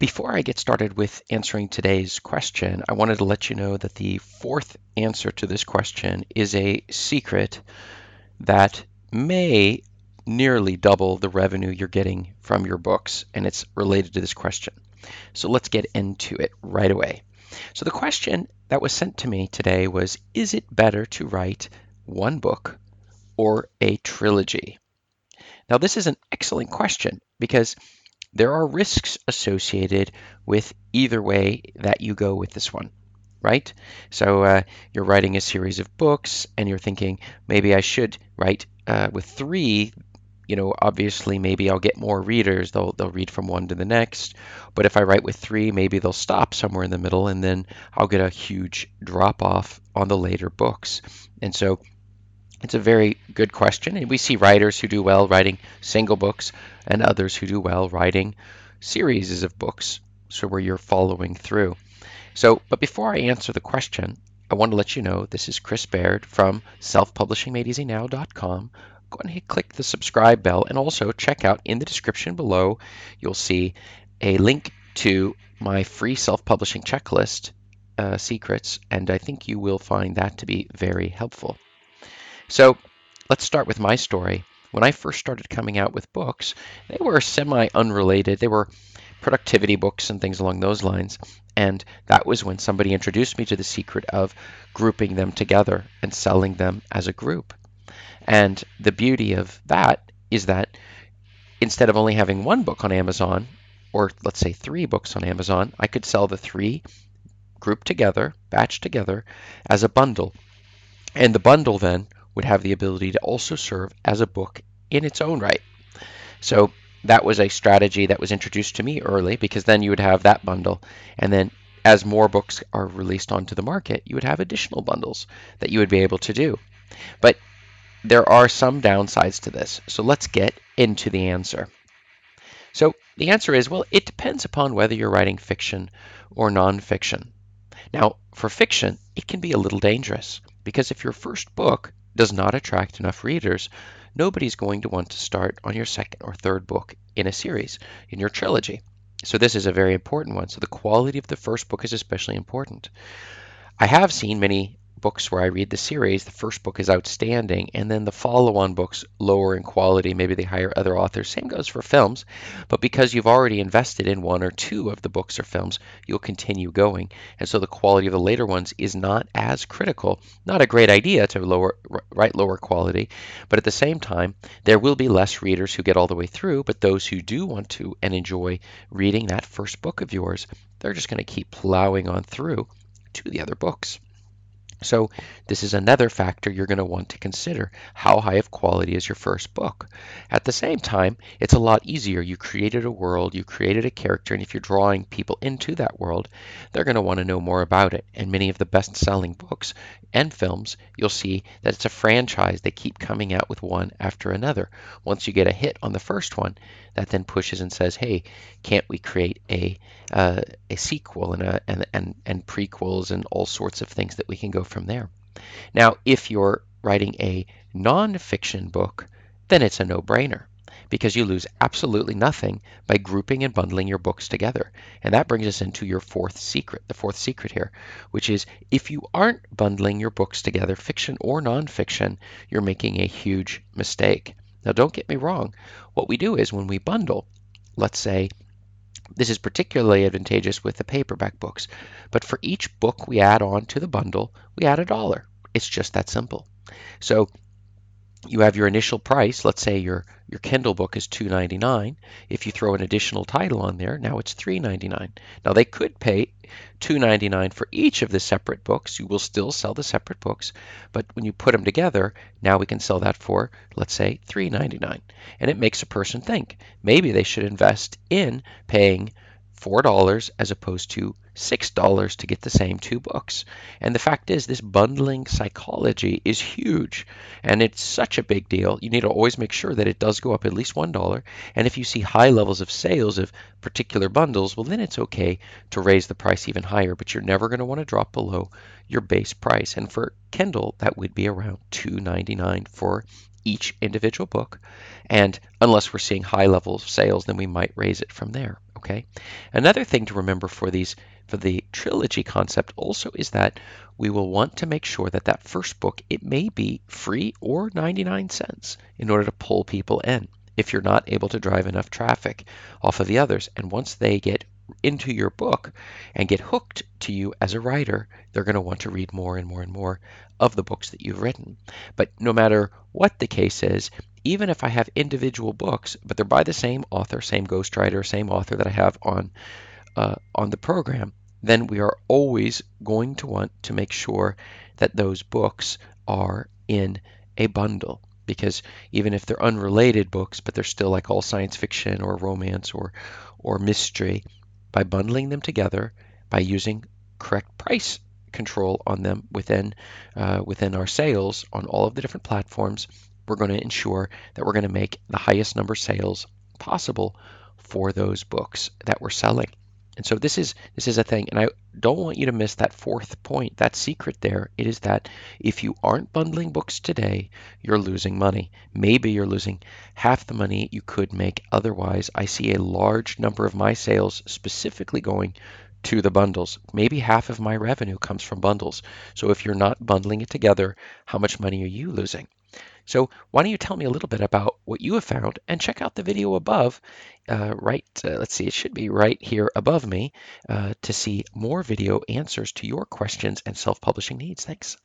Before I get started with answering today's question, I wanted to let you know that the fourth answer to this question is a secret that may nearly double the revenue you're getting from your books, and it's related to this question. So let's get into it right away. So the question that was sent to me today was Is it better to write one book or a trilogy? Now, this is an excellent question because there are risks associated with either way that you go with this one, right? So uh, you're writing a series of books and you're thinking, maybe I should write uh, with three. You know, obviously, maybe I'll get more readers. They'll they'll read from one to the next. But if I write with three, maybe they'll stop somewhere in the middle, and then I'll get a huge drop off on the later books. And so it's a very good question, and we see writers who do well writing single books and others who do well writing series of books, so where you're following through. So, but before I answer the question, I want to let you know this is Chris Baird from selfpublishingmadeeasynow.com. Go ahead and click the subscribe bell and also check out in the description below, you'll see a link to my free self publishing checklist uh, secrets, and I think you will find that to be very helpful. So let's start with my story. When I first started coming out with books, they were semi unrelated. They were productivity books and things along those lines. And that was when somebody introduced me to the secret of grouping them together and selling them as a group. And the beauty of that is that instead of only having one book on Amazon, or let's say three books on Amazon, I could sell the three grouped together, batched together, as a bundle. And the bundle then would have the ability to also serve as a book in its own right. So that was a strategy that was introduced to me early because then you would have that bundle. And then as more books are released onto the market, you would have additional bundles that you would be able to do. But there are some downsides to this. So let's get into the answer. So the answer is well, it depends upon whether you're writing fiction or nonfiction. Now, for fiction, it can be a little dangerous because if your first book does not attract enough readers, nobody's going to want to start on your second or third book in a series, in your trilogy. So this is a very important one. So the quality of the first book is especially important. I have seen many books where I read the series, the first book is outstanding, and then the follow on books lower in quality. Maybe they hire other authors. Same goes for films, but because you've already invested in one or two of the books or films, you'll continue going. And so the quality of the later ones is not as critical. Not a great idea to lower write lower quality, but at the same time, there will be less readers who get all the way through, but those who do want to and enjoy reading that first book of yours, they're just going to keep plowing on through to the other books. So this is another factor you're going to want to consider. How high of quality is your first book? At the same time, it's a lot easier. You created a world, you created a character, and if you're drawing people into that world, they're going to want to know more about it. And many of the best-selling books and films, you'll see that it's a franchise. They keep coming out with one after another. Once you get a hit on the first one, that then pushes and says, "Hey, can't we create a uh, a sequel and, a, and and and prequels and all sorts of things that we can go from there?" Now, if you're writing a nonfiction book, then it's a no-brainer because you lose absolutely nothing by grouping and bundling your books together. And that brings us into your fourth secret, the fourth secret here, which is if you aren't bundling your books together, fiction or nonfiction, you're making a huge mistake. Now, don't get me wrong. What we do is when we bundle, let's say, this is particularly advantageous with the paperback books, but for each book we add on to the bundle, we add a dollar. It's just that simple. So you have your initial price. Let's say your your Kindle book is $2.99. If you throw an additional title on there, now it's $3.99. Now they could pay $2.99 for each of the separate books. You will still sell the separate books, but when you put them together, now we can sell that for, let's say, $3.99. And it makes a person think maybe they should invest in paying $4 as opposed to $6 to get the same two books. And the fact is, this bundling psychology is huge and it's such a big deal. You need to always make sure that it does go up at least $1. And if you see high levels of sales of particular bundles, well, then it's okay to raise the price even higher, but you're never going to want to drop below your base price. And for Kindle, that would be around $2.99 for each individual book. And unless we're seeing high levels of sales, then we might raise it from there. Okay. Another thing to remember for these for the trilogy concept also is that we will want to make sure that that first book it may be free or 99 cents in order to pull people in if you're not able to drive enough traffic off of the others and once they get into your book and get hooked to you as a writer, they're going to want to read more and more and more of the books that you've written. But no matter what the case is, even if I have individual books, but they're by the same author, same ghostwriter, same author that I have on uh, on the program, then we are always going to want to make sure that those books are in a bundle. Because even if they're unrelated books but they're still like all science fiction or romance or or mystery by bundling them together, by using correct price control on them within uh, within our sales on all of the different platforms, we're going to ensure that we're going to make the highest number of sales possible for those books that we're selling. And so this is this is a thing, and I don't want you to miss that fourth point, that secret there. It is that if you aren't bundling books today, you're losing money. Maybe you're losing half the money you could make otherwise. I see a large number of my sales specifically going to the bundles. Maybe half of my revenue comes from bundles. So if you're not bundling it together, how much money are you losing? So why don't you tell me a little bit about what you have found and check out the video above, uh, right, uh, let's see, it should be right here above me uh, to see more video answers to your questions and self-publishing needs. Thanks.